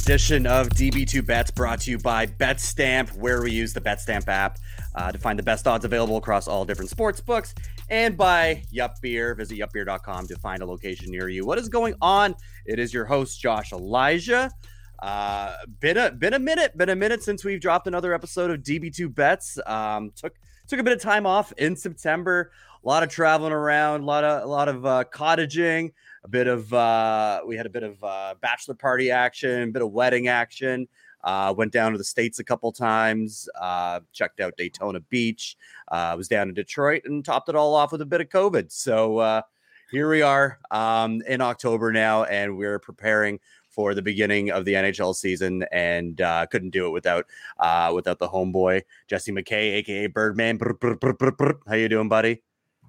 edition of DB2 Bets brought to you by BetStamp, where we use the BetStamp app uh, to find the best odds available across all different sports books, and by Yup Beer. Visit yupbeer.com to find a location near you. What is going on? It is your host, Josh Elijah. Uh, been a been a minute, been a minute since we've dropped another episode of DB2 Bets. Um, took took a bit of time off in September. A lot of traveling around, a lot of a lot of uh, cottaging, a bit of uh, we had a bit of uh, bachelor party action, a bit of wedding action. Uh, went down to the states a couple times. Uh, checked out Daytona Beach. Uh, was down in Detroit and topped it all off with a bit of COVID. So uh, here we are um, in October now, and we're preparing for the beginning of the NHL season, and uh, couldn't do it without uh, without the homeboy Jesse McKay, aka Birdman. How you doing, buddy?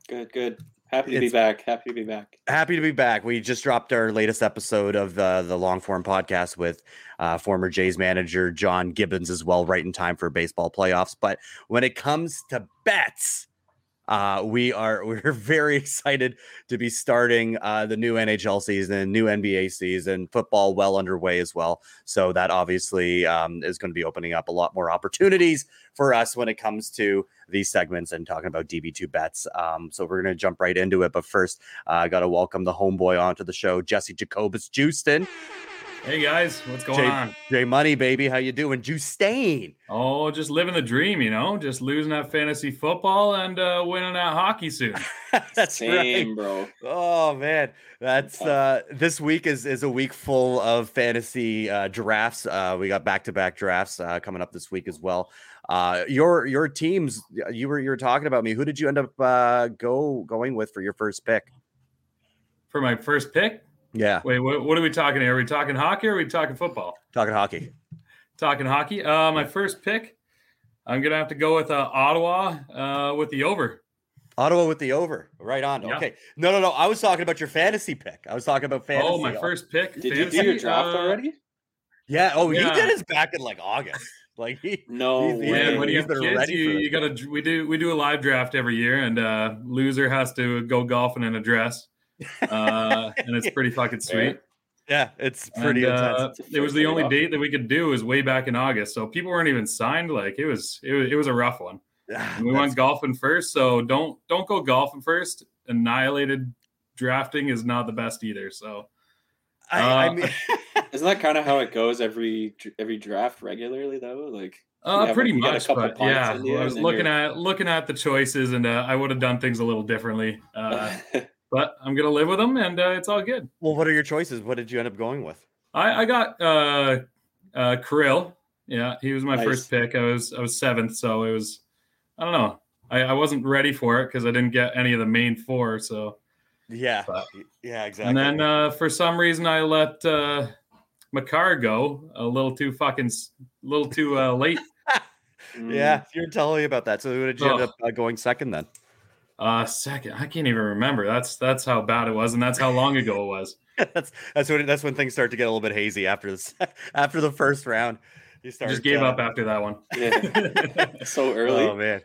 Good, good. Happy to be back. Happy to be back. Happy to be back. We just dropped our latest episode of the the long form podcast with uh, former Jays manager John Gibbons as well, right in time for baseball playoffs. But when it comes to bets, uh, we are we're very excited to be starting uh, the new NHL season, new NBA season, football well underway as well. So that obviously um, is going to be opening up a lot more opportunities for us when it comes to these segments and talking about DB2 bets. Um, so we're going to jump right into it. But first, uh, I got to welcome the homeboy onto the show, Jesse Jacobus Justin. Hey guys, what's going Jay, on? Jay Money, baby. How you doing? Justain. Oh, just living the dream, you know, just losing that fantasy football and uh, winning that hockey soon. That's Same, right. bro. Oh man, that's uh this week is is a week full of fantasy uh drafts. Uh we got back-to-back drafts uh coming up this week as well. Uh your your teams you were you were talking about me. Who did you end up uh go going with for your first pick? For my first pick, Yeah, wait, what, what are we talking here? Are we talking hockey or are we talking football? talking hockey. Talking hockey. Uh, my first pick, I'm gonna have to go with uh, Ottawa uh, with the over. Ottawa with the over. Right on. Yeah. Okay. No, no, no. I was talking about your fantasy pick. I was talking about fantasy. Oh, my first pick. Did you do your draft uh, already? Yeah. Oh, Yeah. he did his back in like August. Like he No he's- he's way. Man, when you He's have been kids, ready you, for you gotta we do we do a live draft every year, and uh, loser has to go golfing in a dress, uh, and it's pretty fucking sweet. yeah, it's pretty and, intense. uh, It's it was the only trade-off. date that we could do was way back in August, so people weren't even signed. Like it was, it was, it was a rough one. Ah, And we went golfing first, so don't don't go golfing first. Annihilated drafting is not the best either. So I, I uh, mean, Isn't that kind of how it goes every every draft regularly though? Like uh, Yeah, pretty but you got a much, but yeah, in I was looking you're- at looking at the choices, and uh, I would have done things a little differently. Uh, but I'm gonna live with them, and uh, it's all good. well, what are your choices? What did you end up going with? I, I got uh, uh, Kirill. Yeah, he was my Nice. first pick. I was I was seventh, so it was I don't know. I, I wasn't ready for it because I didn't get any of the main four. So Yeah, But- yeah, exactly. and then uh, for some reason I let uh, Makar go a little too fucking s- little too uh, late. Mm, yeah, you're telling me about that. So who did you end up uh, going second then? Uh, second, I can't even remember. That's that's how bad it was, and that's how long ago it was. that's that's when that's when things start to get a little bit hazy after this after the first round. You I start just gave uh, up after that one. Yeah. so early. Oh man.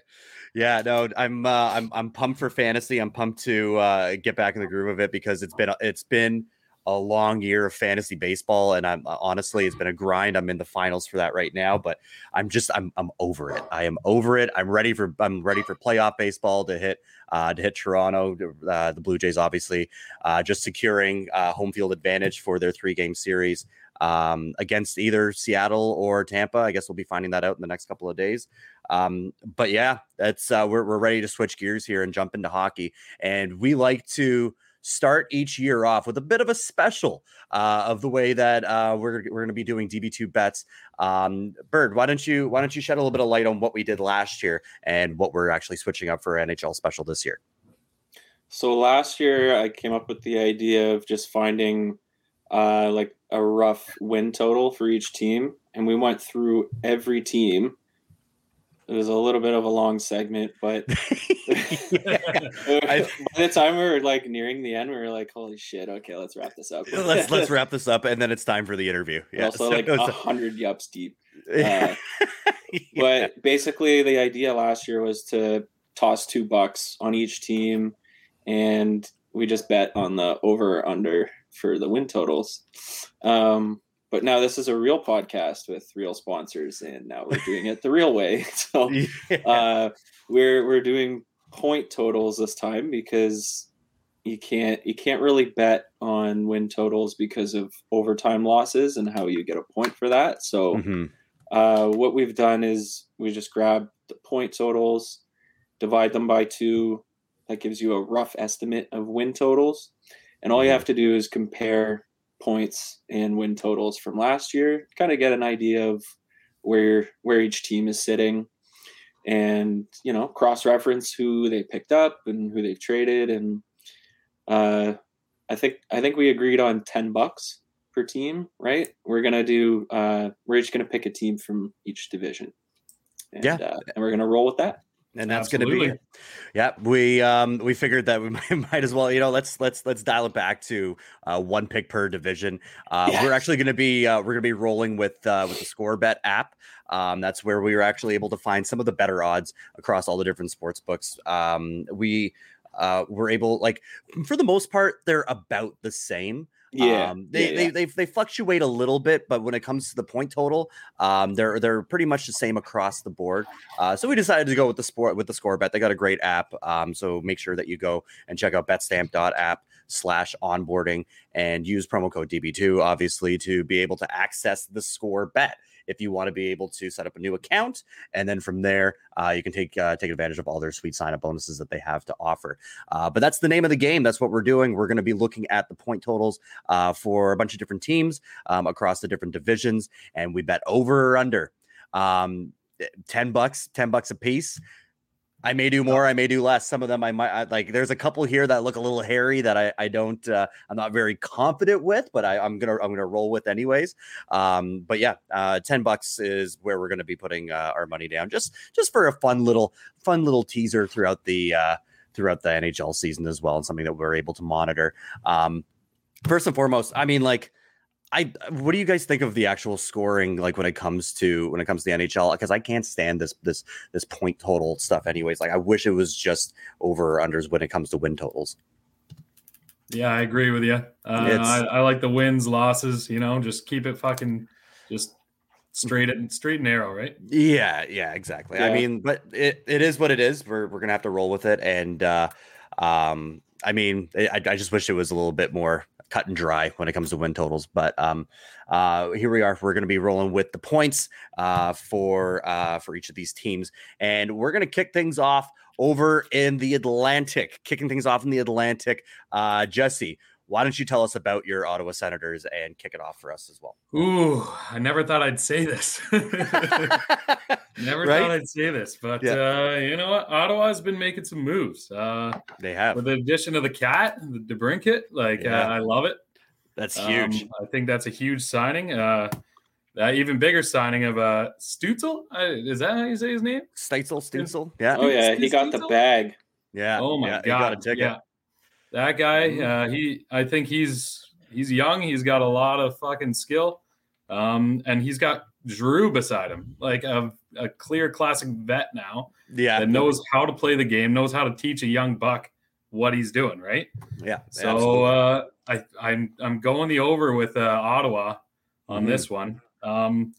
Yeah, no, I'm uh, I'm I'm pumped for fantasy. I'm pumped to uh, get back in the groove of it because it's been it's been a long year of fantasy baseball, and I'm uh, honestly it's been a grind. I'm in the finals for that right now, but I'm just I'm I'm over it. I am over it. I'm ready for I'm ready for playoff baseball to hit uh, to hit Toronto, uh, the Blue Jays, obviously, uh, just securing uh, home field advantage for their three game series um, against either Seattle or Tampa. I guess we'll be finding that out in the next couple of days. Um, but yeah, that's uh, we're we're ready to switch gears here and jump into hockey, and we like to start each year off with a bit of a special uh, of the way that uh, we're we're going to be doing DB2 bets. Um, Bird, why don't you why don't you shed a little bit of light on what we did last year and what we're actually switching up for NHL special this year? So last year I came up with the idea of just finding uh, like a rough win total for each team, and we went through every team it was a little bit of a long segment, but by the time we were like nearing the end, we were like, "Holy shit! Okay, let's wrap this up." let's let's wrap this up, and then it's time for the interview. Yeah. also so- like a so- hundred yups deep. Yeah. But basically, the idea last year was to toss two bucks on each team, and we just bet on the over or under for the win totals. Um, but now this is a real podcast with real sponsors, and now we're doing it the real way. So Yeah. uh, we're we're doing point totals this time because you can't you can't really bet on win totals because of overtime losses and how you get a point for that. So Mhm. uh, what we've done is we just grab the point totals, divide them by two. That gives you a rough estimate of win totals, and all you have to do is compare points and win totals from last year. Kind of get an idea of where where each team is sitting, and you know cross reference who they picked up and who they've traded. And uh, I think I think we agreed on ten bucks per team, right? We're gonna do. Uh, we're each gonna pick a team from each division. And, Yeah. uh, and we're gonna roll with that. And that's going to be it. yeah we um we figured that we might, might as well you know let's let's let's dial it back to uh one pick per division. Uh we're actually going to be uh we're going to be rolling with uh with the score bet app. Um that's where we were actually able to find some of the better odds across all the different sports books. Um we uh were able like for the most part they're about the same Yeah, um, they, yeah, they they they fluctuate a little bit, but when it comes to the point total, um, they're they're pretty much the same across the board. Uh, so we decided to go with the sport with the score bet. They got a great app, um, so make sure that you go and check out betstamp.app slash onboarding and use promo code DB2 obviously to be able to access the score bet. If you want to be able to set up a new account, and then from there, uh, you can take uh, take advantage of all their sweet sign up bonuses that they have to offer. Uh, but that's the name of the game. That's what we're doing. We're going to be looking at the point totals uh, for a bunch of different teams um, across the different divisions, and we bet over or under. Um, ten bucks, ten bucks a piece. I may do more, I may do less. Some of them I might I, like. There's a couple here that look a little hairy that I I don't uh, I'm not very confident with, but I, I'm gonna I'm gonna roll with anyways. Um, but yeah, uh, ten bucks is where we're gonna be putting uh, our money down, just just for a fun little fun little teaser throughout the uh, throughout the NHL season as well, and something that we're able to monitor. Um, first and foremost, I mean, like, I what do you guys think of the actual scoring, like when it comes to when it comes to the NHL? Because I can't stand this this this point total stuff. Anyways, like I wish it was just over or unders when it comes to win totals. Yeah, I agree with you. Uh, I, I like the wins, losses. You know, just keep it fucking just straight and straight and narrow, right? Yeah, yeah, exactly. I mean, but it, it is what it is. We're we're gonna have to roll with it, and uh, um, I mean, I, I just wish it was a little bit more cut and dry when it comes to win totals. But um, uh, here we are. We're gonna be rolling with the points uh, for uh, for each of these teams, and we're gonna kick things off over in the Atlantic. Kicking things off in the Atlantic, uh, Jesse. Why don't you tell us about your Ottawa Senators and kick it off for us as well? Ooh, I never thought I'd say this. never Right? thought I'd say this, but Yeah. uh, you know what? Ottawa's been making some moves. Uh, they have. with the addition of the cat, the DeBrincat, like Yeah. uh, I love it. That's Um, huge. I think that's a huge signing. Uh, that even bigger signing of uh, Stutzel. Uh, is that how you say his name? Steitzel, Stutzel. Yeah. Oh yeah, he got the bag. Yeah. Oh my yeah, he god! got a ticket. Yeah, that guy. Mhm. Uh, he, I think he's he's young. He's got a lot of fucking skill, um, and he's got Drew beside him, like a, a clear classic vet now Yeah. that knows how to play the game, knows how to teach a young buck what he's doing. Right. Yeah. So absolutely. uh, I, I'm I'm going the over with uh, Ottawa on Mhm. this one. Um,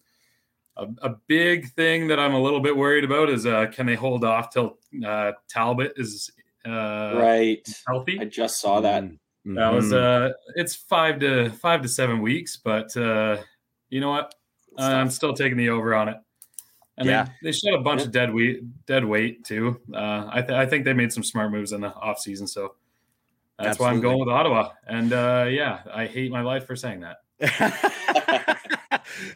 a, a big thing that I'm a little bit worried about is uh, can they hold off till uh, Talbot is uh, right. healthy? I just saw that. Mhm. That was Mhm. uh, it's five to five to seven weeks, but uh, you know what? It's I'm still taking the over on it. And Yeah. they, they shot a bunch Yeah. of dead weight, dead weight too. Uh, I, th- I think they made some smart moves in the off season, so that's why I'm going with Ottawa. And uh, yeah, I hate my life for saying that.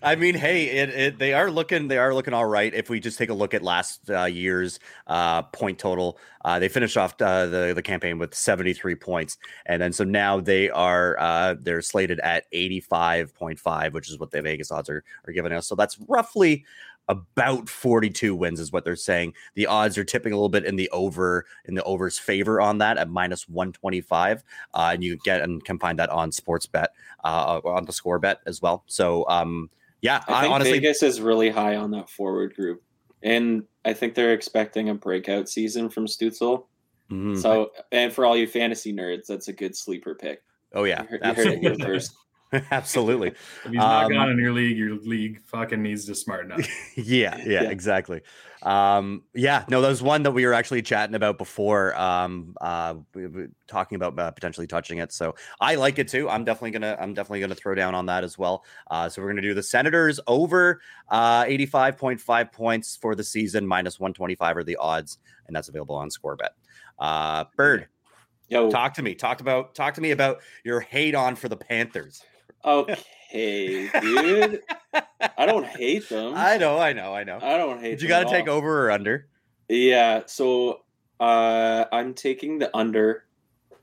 I mean, hey, it, it they are looking they are looking all right. If we just take a look at last uh, year's uh, point total, uh, they finished off uh, the the campaign with seventy three points, and then so now they are uh, they're slated at eighty five point five, which is what the Vegas odds are are giving us. So that's roughly about 42 wins is what they're saying. The odds are tipping a little bit in the over in the over's favor on that at minus 125. Uh, and you get and can find that on sports bet uh, on the score bet as well. So um yeah, I think honestly Vegas is really high on that forward group, and I think they're expecting a breakout season from Stutzel. mhm. So, and for all you fantasy nerds, that's a good sleeper pick. oh yeah, You heard, you heard it here first. absolutely. If he's not Um, gone in your league, your league fucking needs to smarten up. yeah, yeah, Yeah. exactly. Um, yeah, no, there's one that we were actually chatting about before, um, uh, we were talking about uh, potentially touching it. So I like it too. I'm definitely gonna, I'm definitely gonna throw down on that as well. Uh, so we're gonna do the Senators over uh, 85.5 points for the season, minus 125 are the odds, and that's available on ScoreBet. Uh, Bird, Yo, talk to me. Talk about, talk to me about your hate on for the Panthers. Okay, dude. I don't hate them. I know, I know, I know. I don't hate. Did you got to take all. over or under? Yeah, so uh I'm taking the under,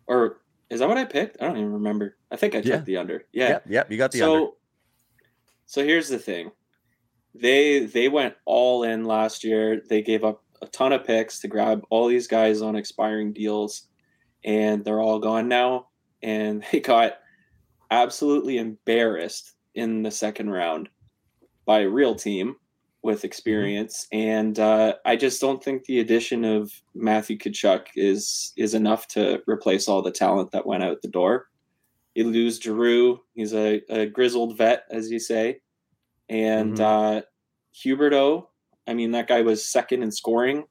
or is that what I picked? I don't even remember. I think I took Yeah. the under. Yeah. Yep, yep, you got the so, under. so here's the thing. They they went all in last year. They gave up a ton of picks to grab all these guys on expiring deals, and they're all gone now. And they got absolutely embarrassed in the second round by a real team with experience. And uh, I just don't think the addition of Matthew Tkachuk is is enough to replace all the talent that went out the door. You lose Giroux. He's a, a grizzled vet, as you say. And Mhm. uh, Huberdeau, I mean, that guy was second in scoring.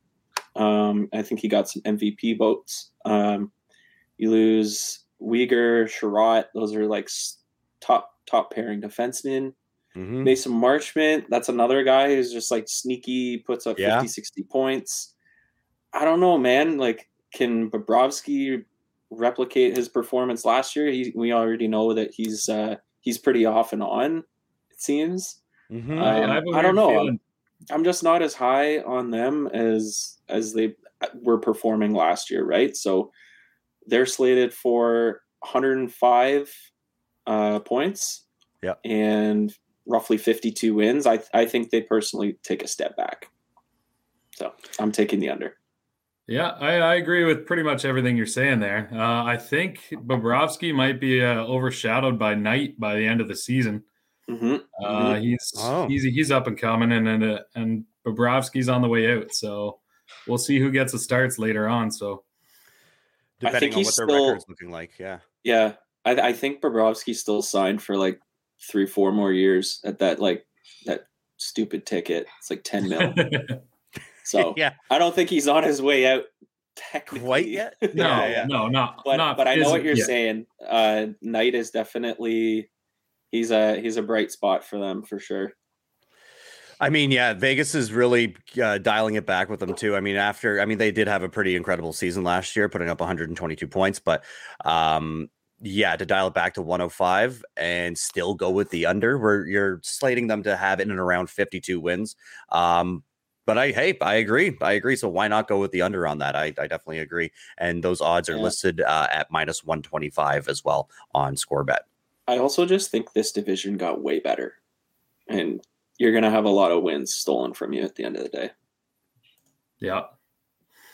Um, I think he got some MVP votes. Um, you lose Weegar, Chiarot. Those are like top top pairing defensemen. Mhm. Mason Marchment, that's another guy who's just like sneaky, puts up Yeah. 50, 60 points. I don't know, man. Like, can Bobrovsky replicate his performance last year? He, we already know that he's uh, he's pretty off and on. It seems. Mhm. I, Um, I, have a I don't weird know. feeling- I'm just not as high on them as as they were performing last year, right? So they're slated for 105 uh, points, Yeah. and roughly 52 wins. I I think they personally take a step back. So I'm taking the under. Yeah, I, I agree with pretty much everything you're saying there. Uh, I think Bobrovsky might be uh, overshadowed by Knight by the end of the season. hmm Uh, he's Oh. he's he's up and coming, and and uh, and Bobrovsky's on the way out. So we'll see who gets the starts later on. So I Depending think on he's what their still- record's looking like, yeah. Yeah, I, I think Bobrovsky's still signed for like three, four more years at that like that stupid ticket. It's like 10 mil. So yeah, I don't think he's on his way out technically quite yet. no, Yeah, yeah. no, not But not. but I know what you're yeah. saying. Uh Knight is definitely he's a he's a bright spot for them for sure. I mean, yeah, Vegas is really uh, dialing it back with them too. I mean, after I mean, they did have a pretty incredible season last year, putting up 122 points, but um, yeah, to dial it back to 105 and still go with the under, where you're slating them to have in and around 52 wins. Um, but I, hey, I agree. I agree. So why not go with the under on that? I, I definitely agree. And those odds are Yeah. listed uh, at minus 125 as well on ScoreBet. I also just think this division got way better. And you're gonna have a lot of wins stolen from you at the end of the day. Yeah,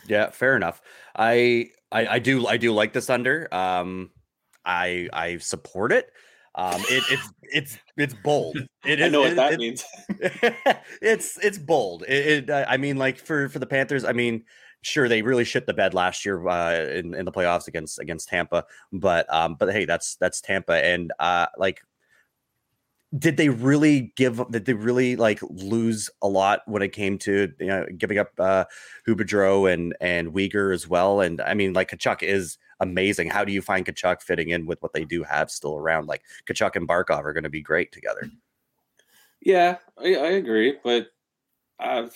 Yeah, fair enough. I, I I do I do like this under. Um, I I support it. Um, it, it's it's it's bold. It I is. know what it- that it- means. it's it's bold. It, it uh, I mean, like for for the Panthers. I mean, sure they really shit the bed last year uh, in in the playoffs against against Tampa, but um, but hey, that's that's Tampa, and uh, like. Did they really give? Did they really like lose a lot when it came to you know giving up uh, Huberdeau and and Weegar as well? And I mean, like Tkachuk is amazing. How do you find Tkachuk fitting in with what they do have still around? Like Tkachuk and Barkov are going to be great together. Yeah, I, I agree, but I've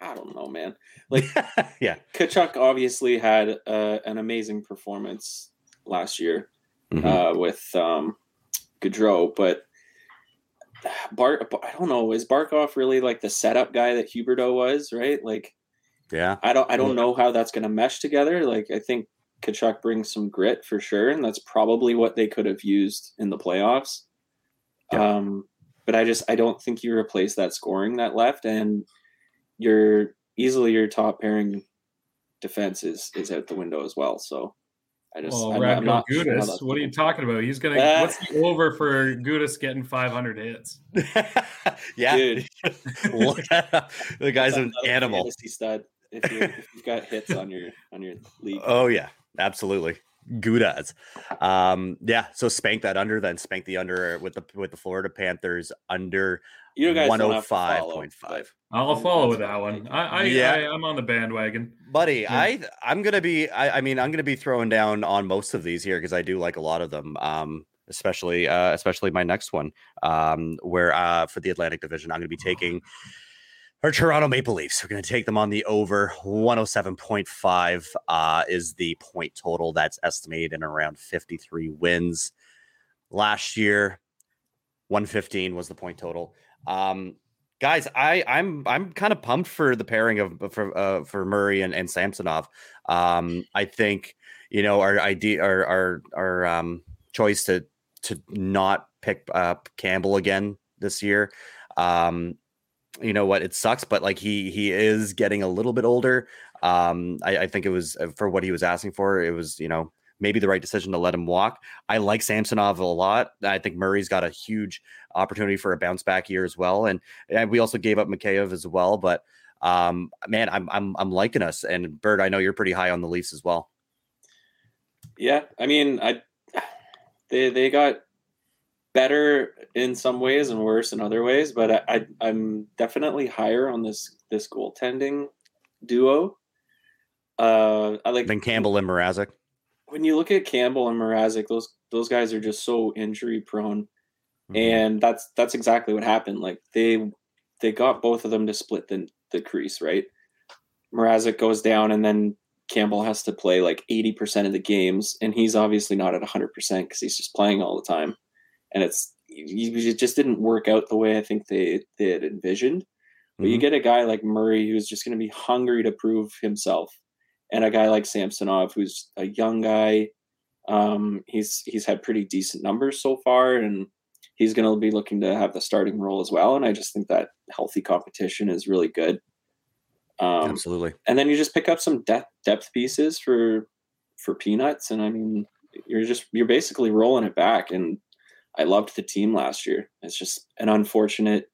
I don't know, man. Like yeah. Tkachuk obviously had uh, an amazing performance last year Mhm. uh, with um, Gaudreau, but Bart, I don't know, is Barkov really like the setup guy that Huberdeau was, right? Like, Yeah. I don't, I don't know how that's going to mesh together. Like, I think Tkachuk brings some grit for sure, and that's probably what they could have used in the playoffs. Yeah. Um, but I just I don't think you replace that scoring that left, and your easily your top pairing defense is is out the window as well. So I just Well, I'm, I'm Radko not sure how Gudas, what are you talking about? He's gonna. Uh, what's the over for Gudas getting 500 hits? yeah, Dude. Look the guy's an animal. fantasy stud. If, if you've got hits on your on your league, Oh yeah, absolutely. Gudas. Um, yeah, so spank that under, then spank the under with the with the Florida Panthers under you guys one don't oh have to five follow, point five. I'll follow with that one. I, I, Yeah. I I'm on the bandwagon. Buddy, Yeah. I I'm gonna be I, I mean I'm gonna be throwing down on most of these here because I do like a lot of them. Um especially uh especially my next one. Um where uh for the Atlantic Division I'm gonna be taking our Toronto Maple Leafs. We're gonna take them on the over 107.5 uh is the point total that's estimated in around 53 wins. Last year, 115 was the point total. Um guys i i'm i'm kind of pumped for the pairing of for uh, for murray and, and samsonov. Um i think you know our idea our our our um choice to to not pick up campbell again this year um you know what it sucks but like he he is getting a little bit older. Um i, I think it was uh, for what he was asking for it was you know maybe the right decision to let him walk i like samsonov a lot i think murray's got a huge opportunity for a bounce back year as well. And, and we also gave up Mikheyev as well. But um, man, I'm I'm I'm liking us. And Bird, I know you're pretty high on the Leafs as well. Yeah, I mean, I they they got better in some ways and worse in other ways, but I, I I'm definitely higher on this this goaltending duo. Uh, I like Then Campbell and Mrazek. When you look at Campbell and Mrazek, those those guys are just so injury prone, Mhm. and that's that's exactly what happened. Like they they got both of them to split the the crease, right? Mrazek goes down, and then Campbell has to play like eighty percent of the games, and he's obviously not at hundred percent because he's just playing all the time, and it's it just didn't work out the way I think they they had envisioned. But you Mhm. get a guy like Murray who's just going to be hungry to prove himself, and a guy like Samsonov who's a young guy. Um, he's he's had pretty decent numbers so far, and he's going to be looking to have the starting role as well. And I just think that healthy competition is really good. Um, Absolutely. and then you just pick up some depth depth pieces for for peanuts, and I mean, you're just you're basically rolling it back. And I loved the team last year. It's just an unfortunate.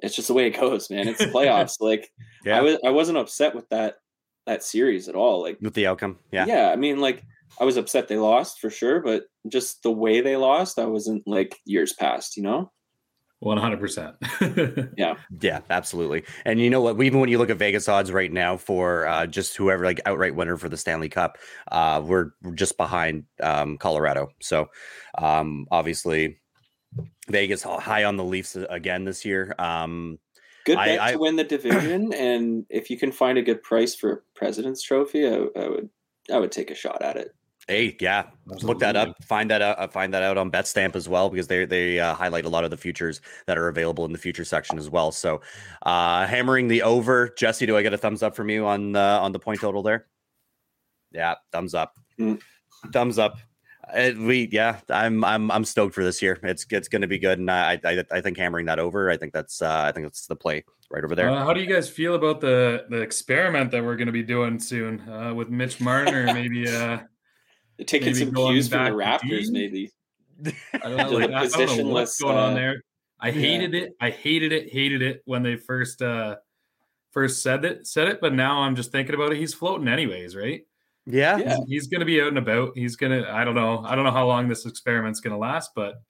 It's just the way it goes, man. It's the playoffs. like Yeah. I was, I wasn't upset with that that series at all. Like With the outcome. Yeah. yeah, I mean, like I was upset they lost for sure, but just the way they lost, I wasn't like years past, you know. 100%. Yeah, Yeah, absolutely. And you know what? Even when you look at Vegas odds right now for uh, just whoever like outright winner for the Stanley Cup, uh, we're, we're just behind um, Colorado. So um, obviously, Vegas high on the Leafs again this year. Um, Good bet I- to win the division, and if you can find a good price for a President's Trophy, I, I would I would take a shot at it. Hey, yeah, look that up. Find that out. uh, Find that out on BetStamp as well because they they uh, highlight a lot of the futures that are available in the future section as well. So, uh, hammering the over. Jesse, do I get a thumbs up from you on the on the point total there? Yeah, thumbs up. Mm. Thumbs up. Uh, we yeah, I'm I'm I'm stoked for this year. It's it's going to be good, and I, I I think hammering that over. I think that's uh, I think that's the play right over there. Uh, how do you guys feel about the the experiment that we're going to be doing soon uh, with Mitch Marner or maybe uh, Taking Maybe some going cues from the Raptors, maybe. I don't know, like, I, I don't know what's positionless, going on uh, there. I hated it. I hated it. Hated it when they first uh first said it said it. But now I'm just thinking about it. He's floating anyways, right? Yeah, Yeah. He's, he's going to be out and about. He's going to. I don't know. I don't know how long this experiment's going to last, but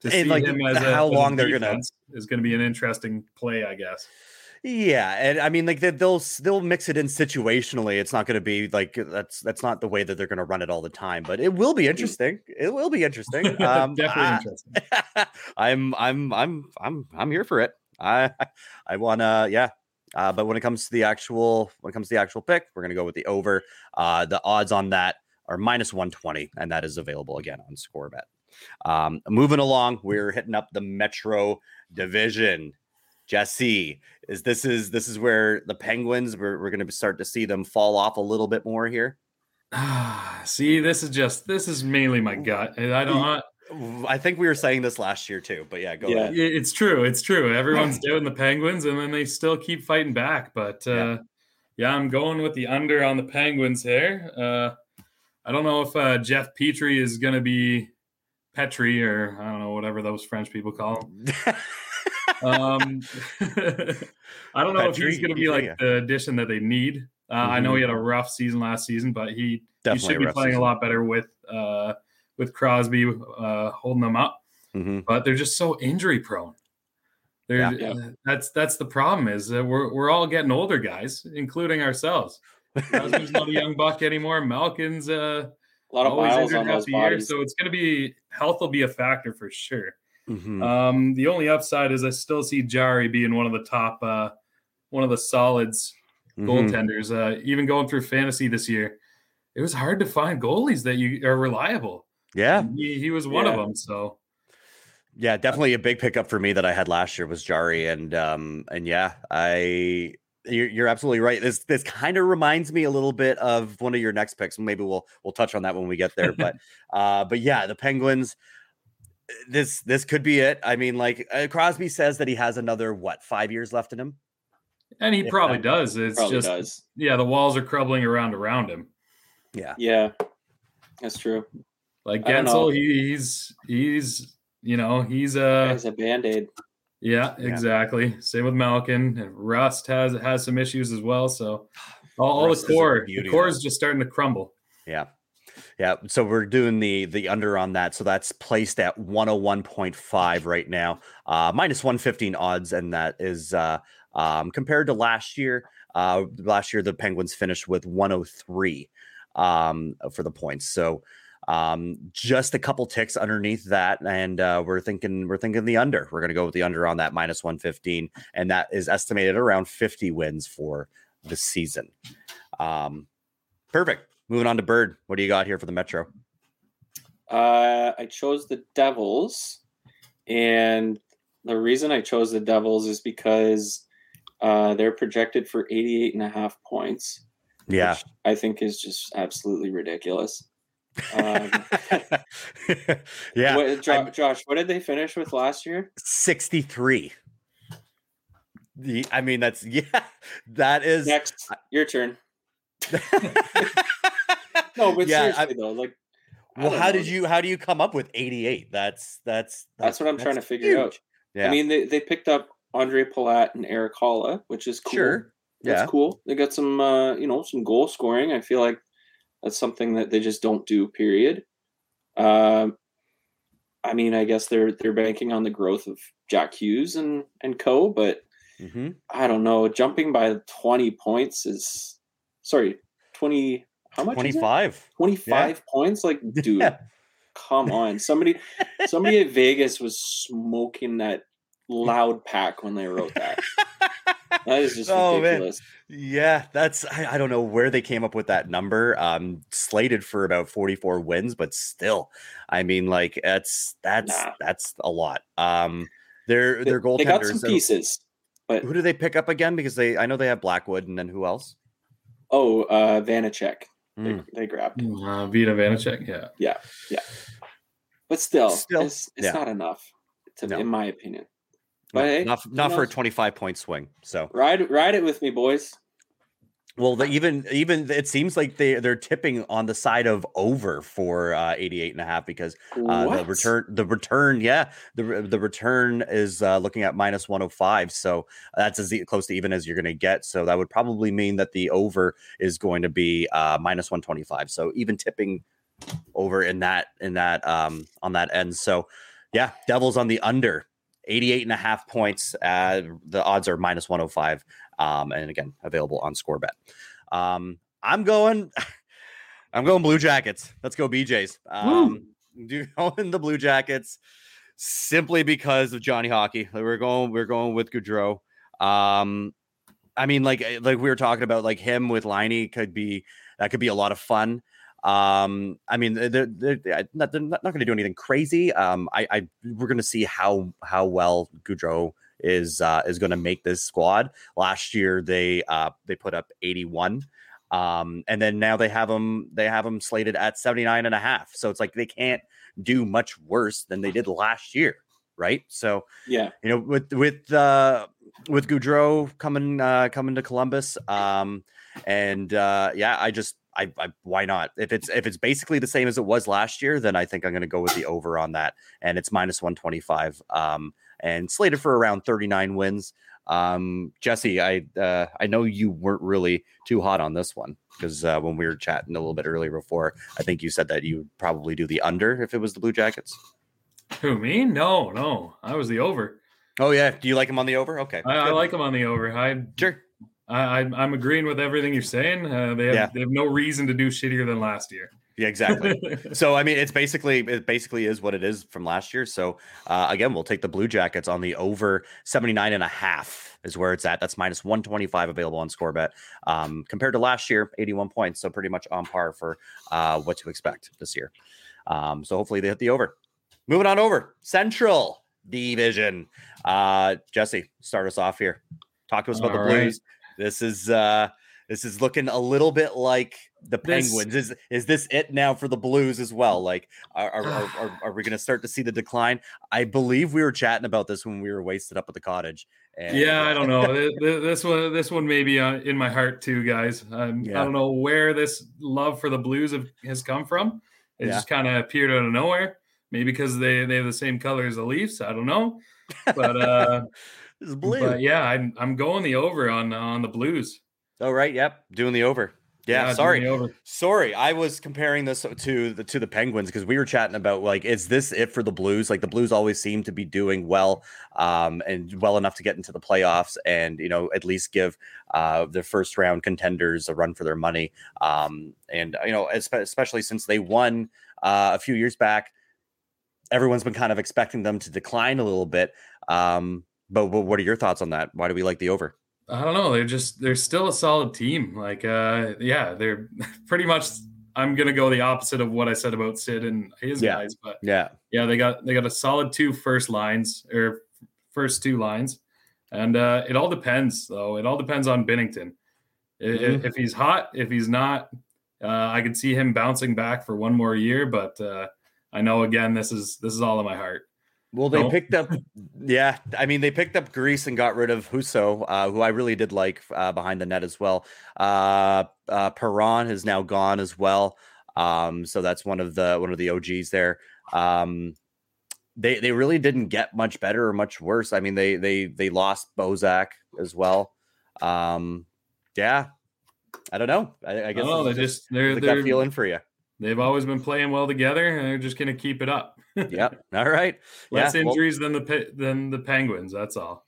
to And, see like, him as how a long they're gonna- defense is going to be an interesting play, I guess. Yeah, and I mean, like they, they'll they'll mix it in situationally. It's not going to be like that's that's not the way that they're going to run it all the time, but it will be interesting. It will be interesting. Um, Definitely I- interesting. I'm I'm I'm I'm I'm here for it. I I want to yeah. Uh, but when it comes to the actual when it comes to the actual pick, we're gonna go with the over. Uh, the odds on that are minus 120, and that is available again on Scorebet. Um, moving along, we're hitting up the Metro Division. Jesse, is this is this is where the Penguins we're, we're going to start to see them fall off a little bit more here. See, this is just this is mainly my gut. And I don't. I, I think we were saying this last year too, but yeah, go Yeah. ahead. It's true. It's true. Everyone's doing the Penguins, and then they still keep fighting back. But uh, Yeah. yeah. I'm going with the under on the Penguins here. Uh, I don't know if uh, Jeff Petry is going to be Petri or I don't know whatever those French people call him. Um, I don't know if he's going to be like yeah. the addition that they need. Uh, I know he had a rough season last season, but he he should be playing season. a lot better with uh, with Crosby uh, holding them up Mhm. but they're just so injury prone. Yeah. Yeah. uh, That's that's the problem is that we're we're all getting older, guys, including ourselves. Crosby's not a young buck anymore. Malkin's uh, A lot of miles on those the year, bodies. so it's going to be health will be a factor for sure. Mhm. Um, the only upside is I still see Jarry being one of the top, uh, one of the solids Mhm. goaltenders. Uh, even going through fantasy this year, it was hard to find goalies that you are reliable. Yeah, He, he was one of them. So yeah, definitely a big pickup for me that I had last year was Jarry, and um, and yeah, I you're, you're absolutely right. This this kind of reminds me a little bit of one of your next picks. Maybe we'll we'll touch on that when we get there. But uh, but yeah, the Penguins. This this could be it. I mean, like uh, Crosby says that he has another what five years left in him. and he Yeah. probably does. It's Probably just does. yeah, the walls are crumbling around around him. Yeah, Yeah, that's true. Like. Guentzel, he, he's he's you know he's a he's a band aid. yeah Yeah. exactly. Same with Malkin. And Rust has has some issues as well. So all, all the core, the core is just starting to crumble. Yeah. Yeah. So we're doing the the under on that. So that's placed at 101.5 right now. Uh minus 115 odds. And that is uh um compared to last year. Uh last year the Penguins finished with 103 um for the points. So um just a couple ticks underneath that and uh we're thinking we're thinking the under. We're going to go with the under on that minus 115 and that is estimated around 50 wins for the season. Um perfect. Moving on to bird. What do you got here for the metro? Uh, I chose the Devils, and the reason I chose the Devils is because uh, they're projected for 88 and a half points. yeah. which I think is just absolutely ridiculous. Um, yeah what, Jo- Josh, what did they finish with last year? 63 the, i mean that's yeah that is Next, your turn. No, but Yeah, I- seriously though, like, well how know. did you how do you come up with 88 that's that's That's what I'm trying to figure out. yeah I mean, they, they picked up Andre Palat and Eric Haula, which is cool. sure That's yeah cool. They got some, uh, you know, some goal scoring. I feel like that's something that they just don't do. Period. Um, I mean, I guess they're they're banking on the growth of Jack Hughes and and co. But hmm I don't know. Jumping by twenty points is sorry, twenty. How much? is it? 25 25 points. Like, dude, Yeah. come on. Somebody, somebody at Vegas was smoking that loud pack when they wrote that. That is just Oh, man. Yeah, that's I, I don't know where they came up with that number. Um slated for about 44 wins, but still, I mean, like that's that's Nah. that's a lot. Um their They, their they got some goaltenders. so- pieces, but Who do they pick up again? Because they I know they have Blackwood and then who else? oh, uh, Vanecek, they, Mm. they grabbed. Uh, Vita Vanecek, Yeah, yeah, yeah. But still, Still, it's, it's yeah. not enough, to, No. in my opinion. But hey, not not for a 25 point swing. So Ride, ride it with me, boys. well, the, even even it seems like they they're tipping on the side of over for uh 88 and a half because Uh, the return, the return, yeah, the the return is uh, looking at minus 105. So that's as close to even as you're going to get. So that would probably mean that the over is going to be uh, minus 125. So even tipping over in that in that um on that end. So yeah, Devils on the under 88 and a half points. Uh, the odds are minus 105. Um, and again, available on score bet. Um, I'm going, I'm going Blue Jackets. Let's go BJ's. Um, do going the Blue Jackets simply because of Johnny Hockey. We're going, we're going with Gaudreau. Um, I mean, like eh, like we were talking about, like him with Liney could be that could be a lot of fun. Um, I mean, they're, they're, they're not, not going to do anything crazy. Um, I, I we're going to see how how well Gaudreau is uh, is going to make this squad. Last year they uh, they put up 81. Um, and then now they have them they have them slated at 79 and a half. So it's like they can't do much worse than they did last year, right? So Yeah. you know with with uh with Gaudreau coming uh coming to Columbus um and uh yeah I just I, I why not if it's if it's basically the same as it was last year then I think I'm going to go with the over on that and it's minus 125 um and slated for around 39 wins um Jesse I uh I know you weren't really too hot on this one because uh, when we were chatting a little bit earlier before I think you said that you would probably do the under if it was the Blue Jackets Who me? No, no. I was the over. oh yeah do you like him on the over okay I, I like them on the over. I, sure I I'm- I'm agreeing with everything you're saying. Uh, they have Yeah. they have no reason to do shittier than last year. Yeah, exactly. so I mean, it's basically it basically is what it is from last year. So uh, again, we'll take the Blue Jackets on the over 79 and a half is where it's at. That's minus 125 available on Scorebet. Um, compared to last year, 81 points. So pretty much on par for uh, what to expect this year. Um, so hopefully they hit the over. Moving on over Central Division. Uh, Jesse, start us off here. Talk to us about the All right. This is uh, this is looking a little bit like the This- Penguins. Is is this it now for the Blues as well? Like, are are, are, are, are we going to start to see the decline? I believe we were chatting about this when we were wasted up at the cottage. And, yeah, I uh, don't know. Th- th- this one, this one may be uh, in my heart too, guys. Um, Yeah. I don't know where this love for the Blues have, has come from. It Yeah. just kind of appeared out of nowhere. Maybe because they they have the same color as the Leafs. I don't know, but uh, This is blue. but yeah, I'm I'm going the over on on the Blues. oh right, yep, doing the over. Yeah, doing sorry. over. Sorry, I was comparing this to the to the Penguins because we were chatting about like, is this it for the Blues? Like the Blues always seem to be doing well, um, and well enough to get into the playoffs, and you know at least give uh their first round contenders a run for their money. Um, and you know especially since they won uh, a few years back, everyone's been kind of expecting them to decline a little bit. Um, but, but what are your thoughts on that? Why do we like the over? I don't know. They're just they're still a solid team. Like uh yeah, they're pretty much I'm gonna go the opposite of what I said about Sid and his Yeah. guys, but Yeah, yeah, they got they got a solid two first lines or first two lines. And uh it all depends though. It all depends on Binnington. Mhm. If he's hot, if he's not, uh I could see him bouncing back for one more year, but uh I know again this is this is all in my heart. Well, they No. picked up, yeah. I mean, they picked up Greiss and got rid of Husso, uh, who I really did like uh, behind the net as well. Uh, uh, Perron has now gone as well, um, so that's one of the one of the OGs there. Um, they they really didn't get much better or much worse. I mean, they they they lost Bozak as well. Um, yeah, I don't know. I, I guess this they're just they're the they're feeling for you. they've always been playing well together and they're just gonna keep it up. Yep. All right. Less Yeah, well- injuries than the than the Penguins. That's all.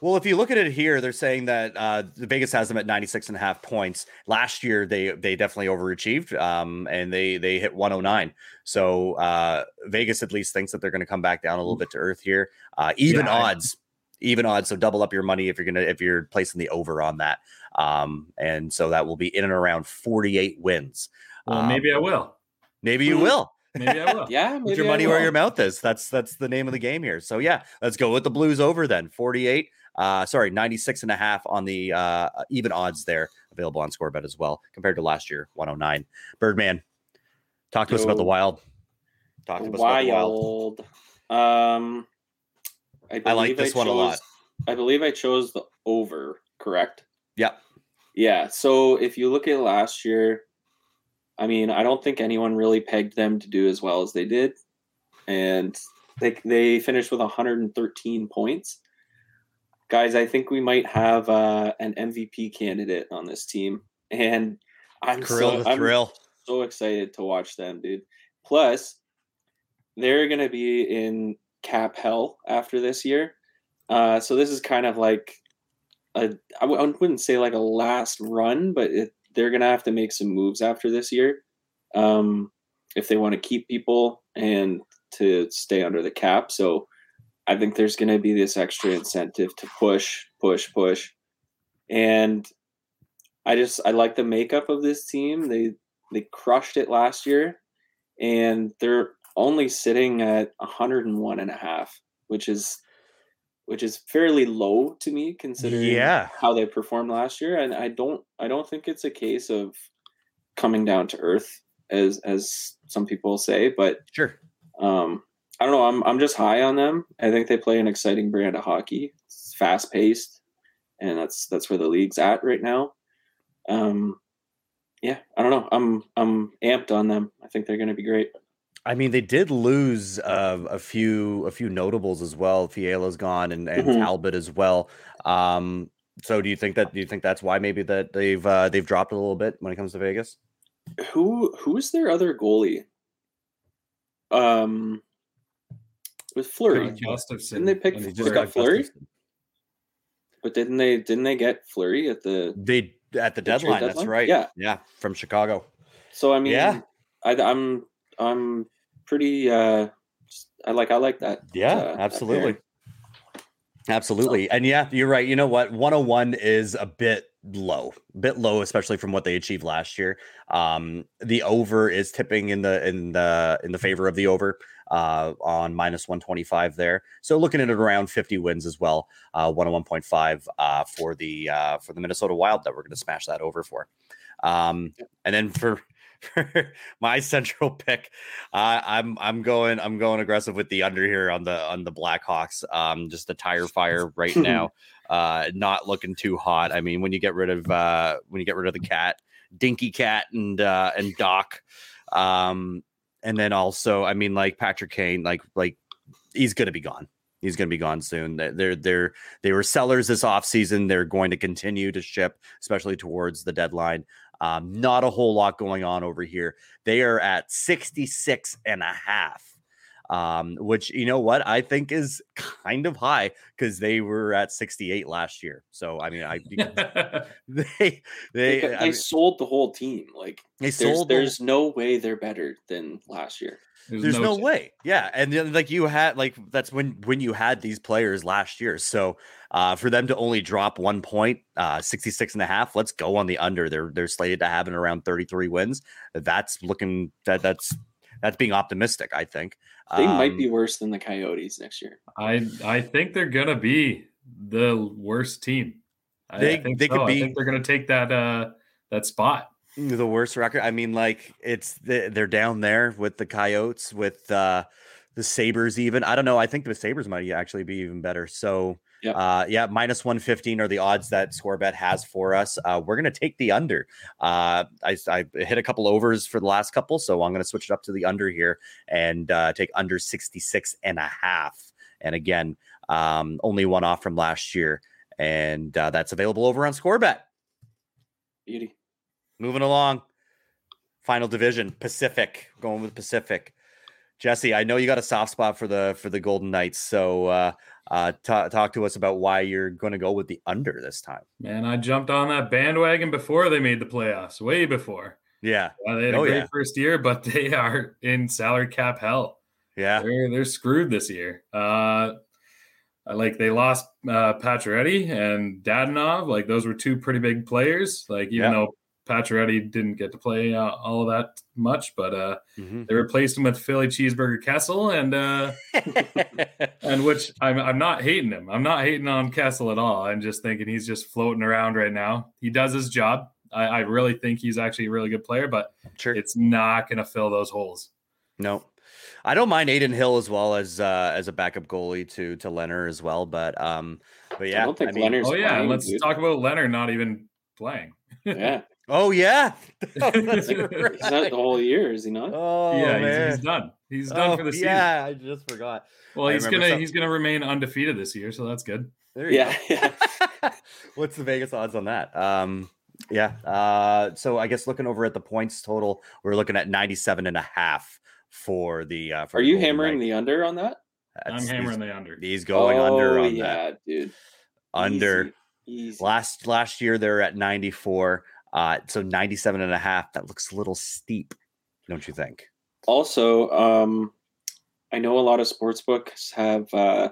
Well, if you look at it here, they're saying that uh, the Vegas has them at 96 and a half points. Last year, they they definitely overachieved, um, and they they hit 109. So uh, Vegas at least thinks that they're going to come back down a little bit to earth here. Uh, even Yeah, I- odds, even odds. So double up your money if you're gonna if you're placing the over on that. Um, and so that will be in and around 48 wins. Well, Um, maybe I will. Maybe you Mhm. will. Maybe I will. Yeah, Put your I money where your mouth is. That's that's the name of the game here. So yeah, let's go with the Blues over then. 48. Uh sorry, 96 and a half on the uh even odds there available on scorebet as well compared to last year 109. Birdman. Talk to us about the wild. Talk to us about the wild. Wild. Um, I, I like believe this one a lot. I believe I chose the over. Correct. Yep. Yeah. So if you look at last year, I mean, I don't think anyone really pegged them to do as well as they did, and they they finished with 113 points. Guys, I think we might have uh, an MVP candidate on this team, and I'm Kirill so, I'm so excited to watch them, dude. Plus, they're gonna be in cap hell after this year. Uh, so this is kind of like a I w- I wouldn't say like a last run, but it, they're gonna have to make some moves after this year um, if they want to keep people and to stay under the cap. So I think there's going to be this extra incentive to push, push, push, and I just I like the makeup of this team. They they crushed it last year, and they're only sitting at 101 and a half, which is which is fairly low to me considering Yeah. how they performed last year. And I don't I don't think it's a case of coming down to earth as as some people say, but Sure. um, I don't know. I'm I'm just high on them. I think they play an exciting brand of hockey. It's fast paced, and that's that's where the league's at right now. Um, yeah, I don't know. I'm I'm amped on them. I think they're going to be great. I mean, they did lose uh, a few a few notables as well. Fiala's gone and, and Mhm. Talbot as well. Um, so do you think that do you think that's why maybe that they've uh, they've dropped a little bit when it comes to Vegas? Who who's their other goalie? Um, with Fleury, Didn't they pick- They just just got Fleury? Gustavsson. but didn't they didn't they get Fleury at the? They at the The trade deadline. That's right. Yeah. yeah, from Chicago. So I mean, Yeah. I, I'm I'm pretty. uh I like I like that. Yeah, uh, that absolutely. pairing. Absolutely. And yeah, you're right. You know what? 101 is a bit low, bit low, especially from what they achieved last year. Um, the over is tipping in the in the in the favor of the over uh on minus 125 there. So looking at it around 50 wins as well. Uh 101.5 uh for the uh for the Minnesota Wild that we're gonna smash that over for. Um and then for for my central pick, uh, I'm I'm going I'm going aggressive with the under here on the on the Blackhawks. Um, just the tire fire right now. Uh, not looking too hot. I mean, when you get rid of uh, when you get rid of the cat, Dinky Cat and uh, and Dach, um, and then also, I mean, like Patrick Kane, like like he's gonna be gone. He's going to be gone soon. They- They're they're they were sellers this offseason. They're going to continue to ship, especially towards the deadline. Um, not a whole lot going on over here. They are at 66 and a half, um, which, you know what, I think is kind of high because they were at 68 last year. So, I mean, I they They, they got- I they mean, sold the whole team. Like they there's sold the- there's no way they're better than last year. There's no, ch- way yeah and then, like you had like that's when when you had these players last year so uh for them to only drop one point uh 66 and a half let's go on the under they're they're slated to have in around 33 wins that's looking that that's that's being optimistic i think They might Um, be worse than the Coyotes next year. I I think they're gonna be the worst team. I, I They- think they could so. I be- think they're gonna take that uh that spot. The worst record i mean like it's the, they're down there with the coyotes with uh the Sabres even i don't know i think the Sabres might actually be even better so Yeah. uh yeah minus 115 are the odds that scorebet has for us uh we're gonna take the under uh i i hit a couple overs for the last couple so i'm gonna switch it up to the under here and uh take under 66 and a half and again um only one off from last year and uh, that's available over on scorebet Beauty. Moving along. Final division, Pacific. Going with Pacific. Jesse, I know you got a soft spot for the for the Golden Knights, so uh, uh, ta- talk to us about why you're going to go with the under this time. Man, I jumped on that bandwagon before they made the playoffs, way before. Yeah, Uh, they had a Oh, great yeah. first year, but they are in salary cap hell. yeah, They're they're screwed this year. Uh, I like they lost uh, Pacioretty and Dadonov. Like those were two pretty big players. Like even Yeah. though Pacioretty didn't get to play uh, all of that much, but uh, Mhm. they replaced him with Philly Cheeseburger Kessel, and uh, and which I'm I'm not hating him. I'm not hating on Kessel at all. I'm just thinking he's just floating around right now. He does his job. I, I really think he's actually a really good player, but sure. it's not going to fill those holes. No, I don't mind Adin Hill as well as uh, as a backup goalie to to Lehner as well, but um, but yeah, I don't think mean- Lehner's Oh yeah, playing, let's dude. talk about Lehner not even playing. Yeah, Oh yeah, that's he's not the whole year, is he not? Oh yeah, man. he's, he's done. He's done Oh, for the season. Yeah, I just forgot. Well, I he's gonna some- he's gonna remain undefeated this year, so that's good. There you Yeah, go. yeah. What's the Vegas odds on that? Um, yeah. Uh, so I guess looking over at the points total, we're looking at 97 and a half for the. Uh, for Are the you hammering Knights. the under on that? I'm hammering the under. he's going under Oh, on yeah, that. dude. Under Easy. Easy. last last year they're at 94. Uh, so 97 and a half. That looks a little steep, don't you think? Also, um, I know a lot of sports books have uh,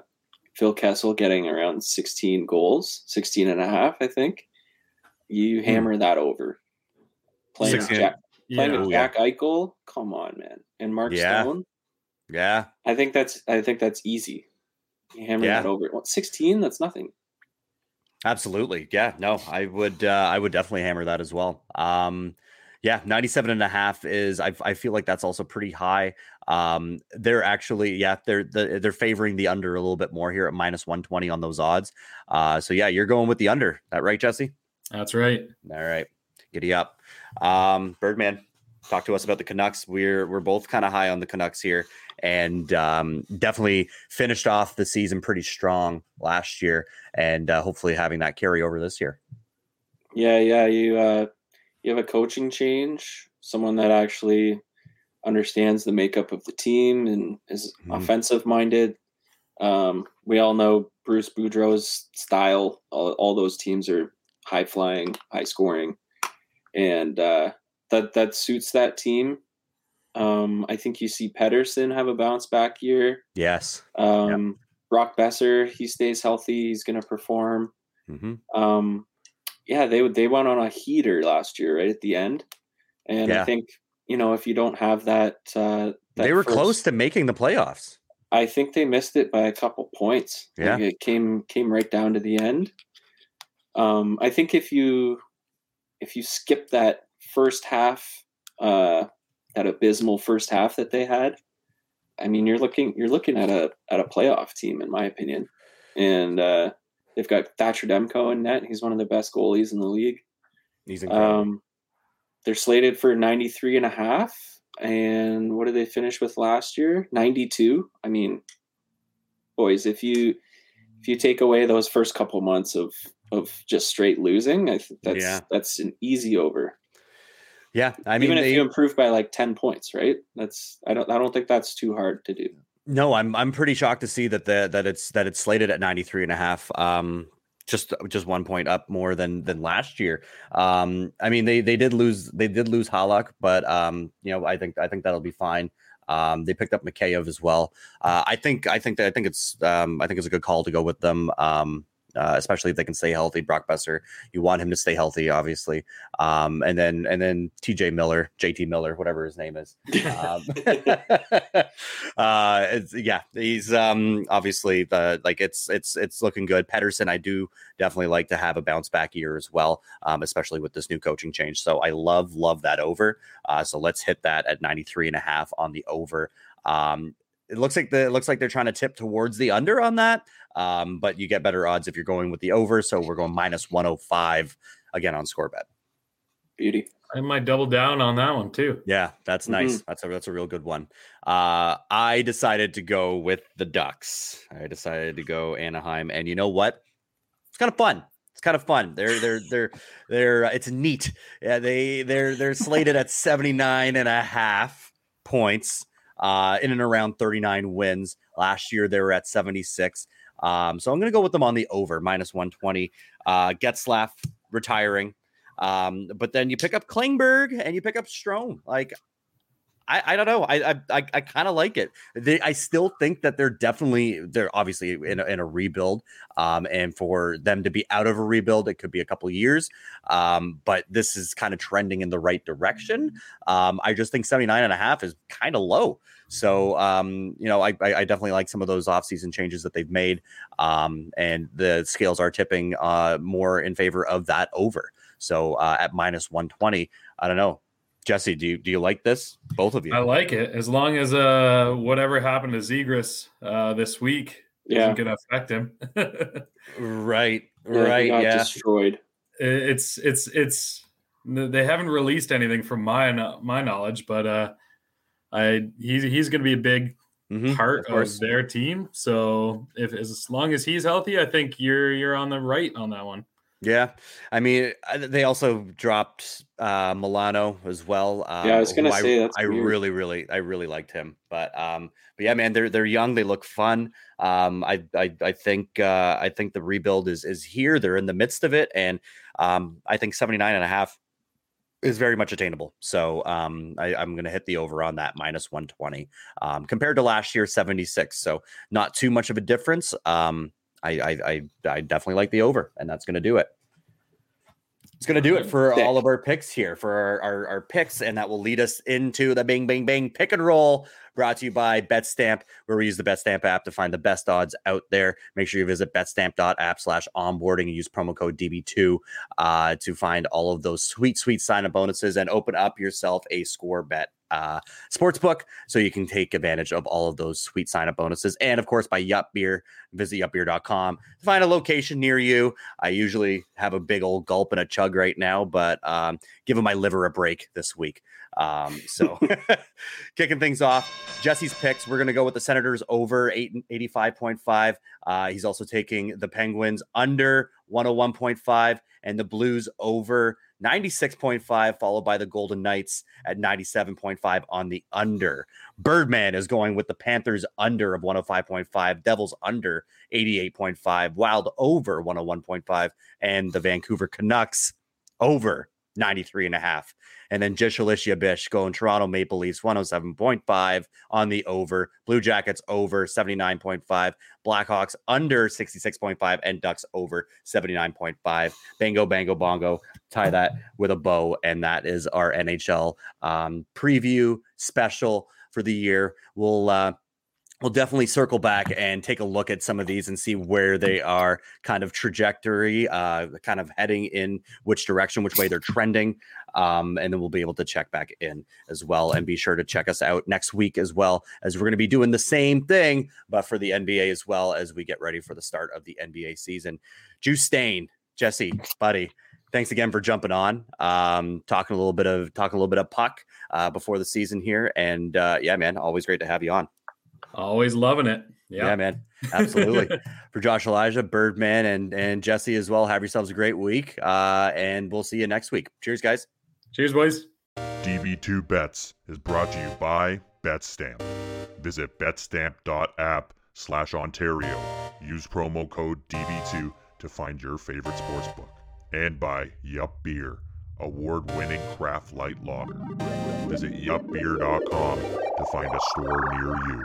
Phil Kessel getting around 16 goals, 16 and a half, I think. You hammer that over. Playing with Jack, playing Yeah. with Oh. Jack Eichel, come on, man. And Mark Yeah. Stone. Yeah. I think that's I think that's easy. You hammer Yeah. that over. What, 16? That's nothing. Absolutely. Yeah. No, I would uh, I would definitely hammer that as well. Um yeah, 97 and a half is I, I feel like that's also pretty high. Um they're actually yeah, they're the, they're favoring the under a little bit more here at minus 120 on those odds. Uh so yeah, you're going with the under. That right, Jesse? That's right. All right. Giddy up. Um Birdman, talk to us about the Canucks. We're we're both kind of high on the Canucks here and um, definitely finished off the season pretty strong last year and uh, hopefully having that carry over this year. Yeah, yeah. You uh, you have a coaching change, someone that actually understands the makeup of the team and is Mhm. offensive minded. Um, we all know Bruce Boudreau's style. All, all those teams are high flying, high scoring, and uh, that that suits that team. Um, I think you see Pettersson have a bounce back year. Yes. Um, Brock Boeser, he stays healthy, he's going to perform. hmm Um, yeah, they they went on a heater last year, right at the end, and Yeah. I think you know if you don't have that, uh, that They were first- close to making the playoffs. I think they missed it by a couple points. Like, Yeah. it came came right down to the end. Um, I think if you if you skip that first half, uh, that abysmal first half that they had, I mean, you're looking you're looking at a at a playoff team, in my opinion, and uh, they've got Thatcher Demko in net. He's one of the best goalies in the league. He's incredible. Um, they're slated for 93 and a half. And what did they finish with last year? 92. I mean, boys, if you if you take away those first couple months of of just straight losing, I think that's Yeah. that's an easy over. Yeah, I mean, Even if they, you improve by like 10 points, right? That's I don't I don't think that's too hard to do. no, I'm I'm pretty shocked to see that the that it's that it's slated at 93 and a half. Um, just just one point up more than than last year. Um, I mean, they they did lose they did lose Halak, but um, you know, I think I think that'll be fine. Um, they picked up Mikheyev as well. Uh, I think I think that I think it's um, I think it's a good call to go with them. Um, uh, especially if they can stay healthy. Brock Boeser, you want him to stay healthy, obviously. Um, and then and then TJ Miller, JT Miller, whatever his name is. Um, uh, yeah, he's um, obviously the like it's it's it's looking good. Pettersson, I do definitely like to have a bounce back year as well, um, especially with this new coaching change. So I love love that over. Uh, so let's hit that at 93 and a half on the over. Um, it looks like the it looks like they're trying to tip towards the under on that. Um, but you get better odds if you're going with the over. So we're going minus 105 again on score bet. Beauty. I might double down on that one too. Yeah, that's nice. That's a that's a real good one. Uh, I decided to go with the Ducks. I decided to go Anaheim, and you know what? It's kind of fun. It's kind of fun. They're they're they're they're uh, it's neat. Yeah, they they're they're slated at 79 and a half points. Uh, in and around 39 wins. Last year they were at 76. Um, so I'm gonna go with them on the over minus 120. Uh, Getzlaf retiring. Um, but then you pick up Klingberg and you pick up Strome. Like, I, I don't know. I I I, kind of like it. They, I still think that they're definitely they're obviously in a, in a rebuild. Um, and for them to be out of a rebuild, it could be a couple years. Um, but this is kind of trending in the right direction. Um, I just think 79 and a half is kind of low. So, um, you know, I, I, I definitely like some of those offseason changes that they've made. Um, and the scales are tipping uh, more in favor of that over. So uh, at minus 120, I don't know. Jesse, do you do you like this? Both of you. I like it as long as uh whatever happened to Zegras uh this week Yeah. isn't gonna affect him. right. Yeah, right. got Yeah. destroyed. it's it's it's they haven't released anything from my my knowledge, but uh I he's he's gonna be a big Mhm, part of of, their team. So if as long as he's healthy, I think you're you're on the right on that one. Yeah. I mean, they also dropped uh, Milano as well. Um, Yeah, I was gonna say, that's I really, really, I really liked him. But um, but yeah, man, they're they're young. They look fun. Um, I I I think uh, I think the rebuild is is here. They're in the midst of it, and um, I think 79 and a half is very much attainable. So um, I, I'm going to hit the over on that minus 120 um, compared to last year 76. So not too much of a difference. Um, I, I, I, I definitely like the over, and that's going to do it. It's going to do it for all of our picks here for our, our, our picks, and that will lead us into the bing, bing, bing pick and roll brought to you by BetStamp, where we use the BetStamp app to find the best odds out there. Make sure you visit betstamp.app slash onboarding and use promo code DB2 uh, to find all of those sweet, sweet sign up bonuses and open up yourself a score bet uh, sports book so you can take advantage of all of those sweet sign up bonuses. And of course, by Yup Beer, visit yupbeer.com to find a location near you. I usually have a big old gulp and a chug right now, but um, giving my liver a break this week. Um, so kicking things off, Jesse's picks. We're going to go with the Senators over 8, 85.5. Uh, he's also taking the Penguins under 101.5 and the Blues over 96.5, followed by the Golden Knights at 97.5 on the under. Birdman is going with the Panthers under of 105.5, Devils under 88.5, Wild over 101.5, and the Vancouver Canucks over 93 and a half. And then Jish Alicia Bish going Toronto Maple Leafs 107.5 on the over, Blue Jackets over 79.5, Blackhawks under 66.5, and Ducks over 79.5. Bango, bango, bongo. Tie that with a bow. And that is our NHL um, preview special for the year. We'll, uh, we'll definitely circle back and take a look at some of these and see where they are kind of trajectory, uh, kind of heading in which direction, which way they're trending. Um, and then we'll be able to check back in as well. And be sure to check us out next week as well, as we're going to be doing the same thing, but for the NBA as well as we get ready for the start of the NBA season. Juice Stain, Jesse, buddy. Thanks again for jumping on, um, talking a little bit of talking a little bit of puck uh, before the season here, and uh, yeah, man, always great to have you on. Always loving it. Yeah, yeah man. Absolutely. For Josh Elijah, Birdman, and and Jesse as well. Have yourselves a great week. Uh, and we'll see you next week. Cheers, guys. Cheers, boys. DB2 Bets is brought to you by BetStamp. Visit betstamp.app slash Ontario. Use promo code DB2 to find your favorite sports book. And by Yup Beer, award winning craft light lager. Visit yupbeer.com to find a store near you.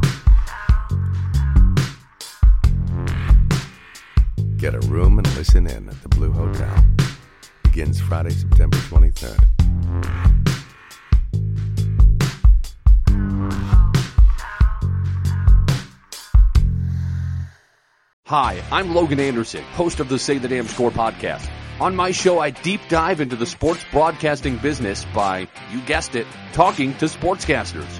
Get a room and listen in at the Blue Hotel. Begins Friday, September 23rd. Hi, I'm Logan Anderson, host of the Say the Damn Score podcast. On my show, I deep dive into the sports broadcasting business by, you guessed it, talking to sportscasters.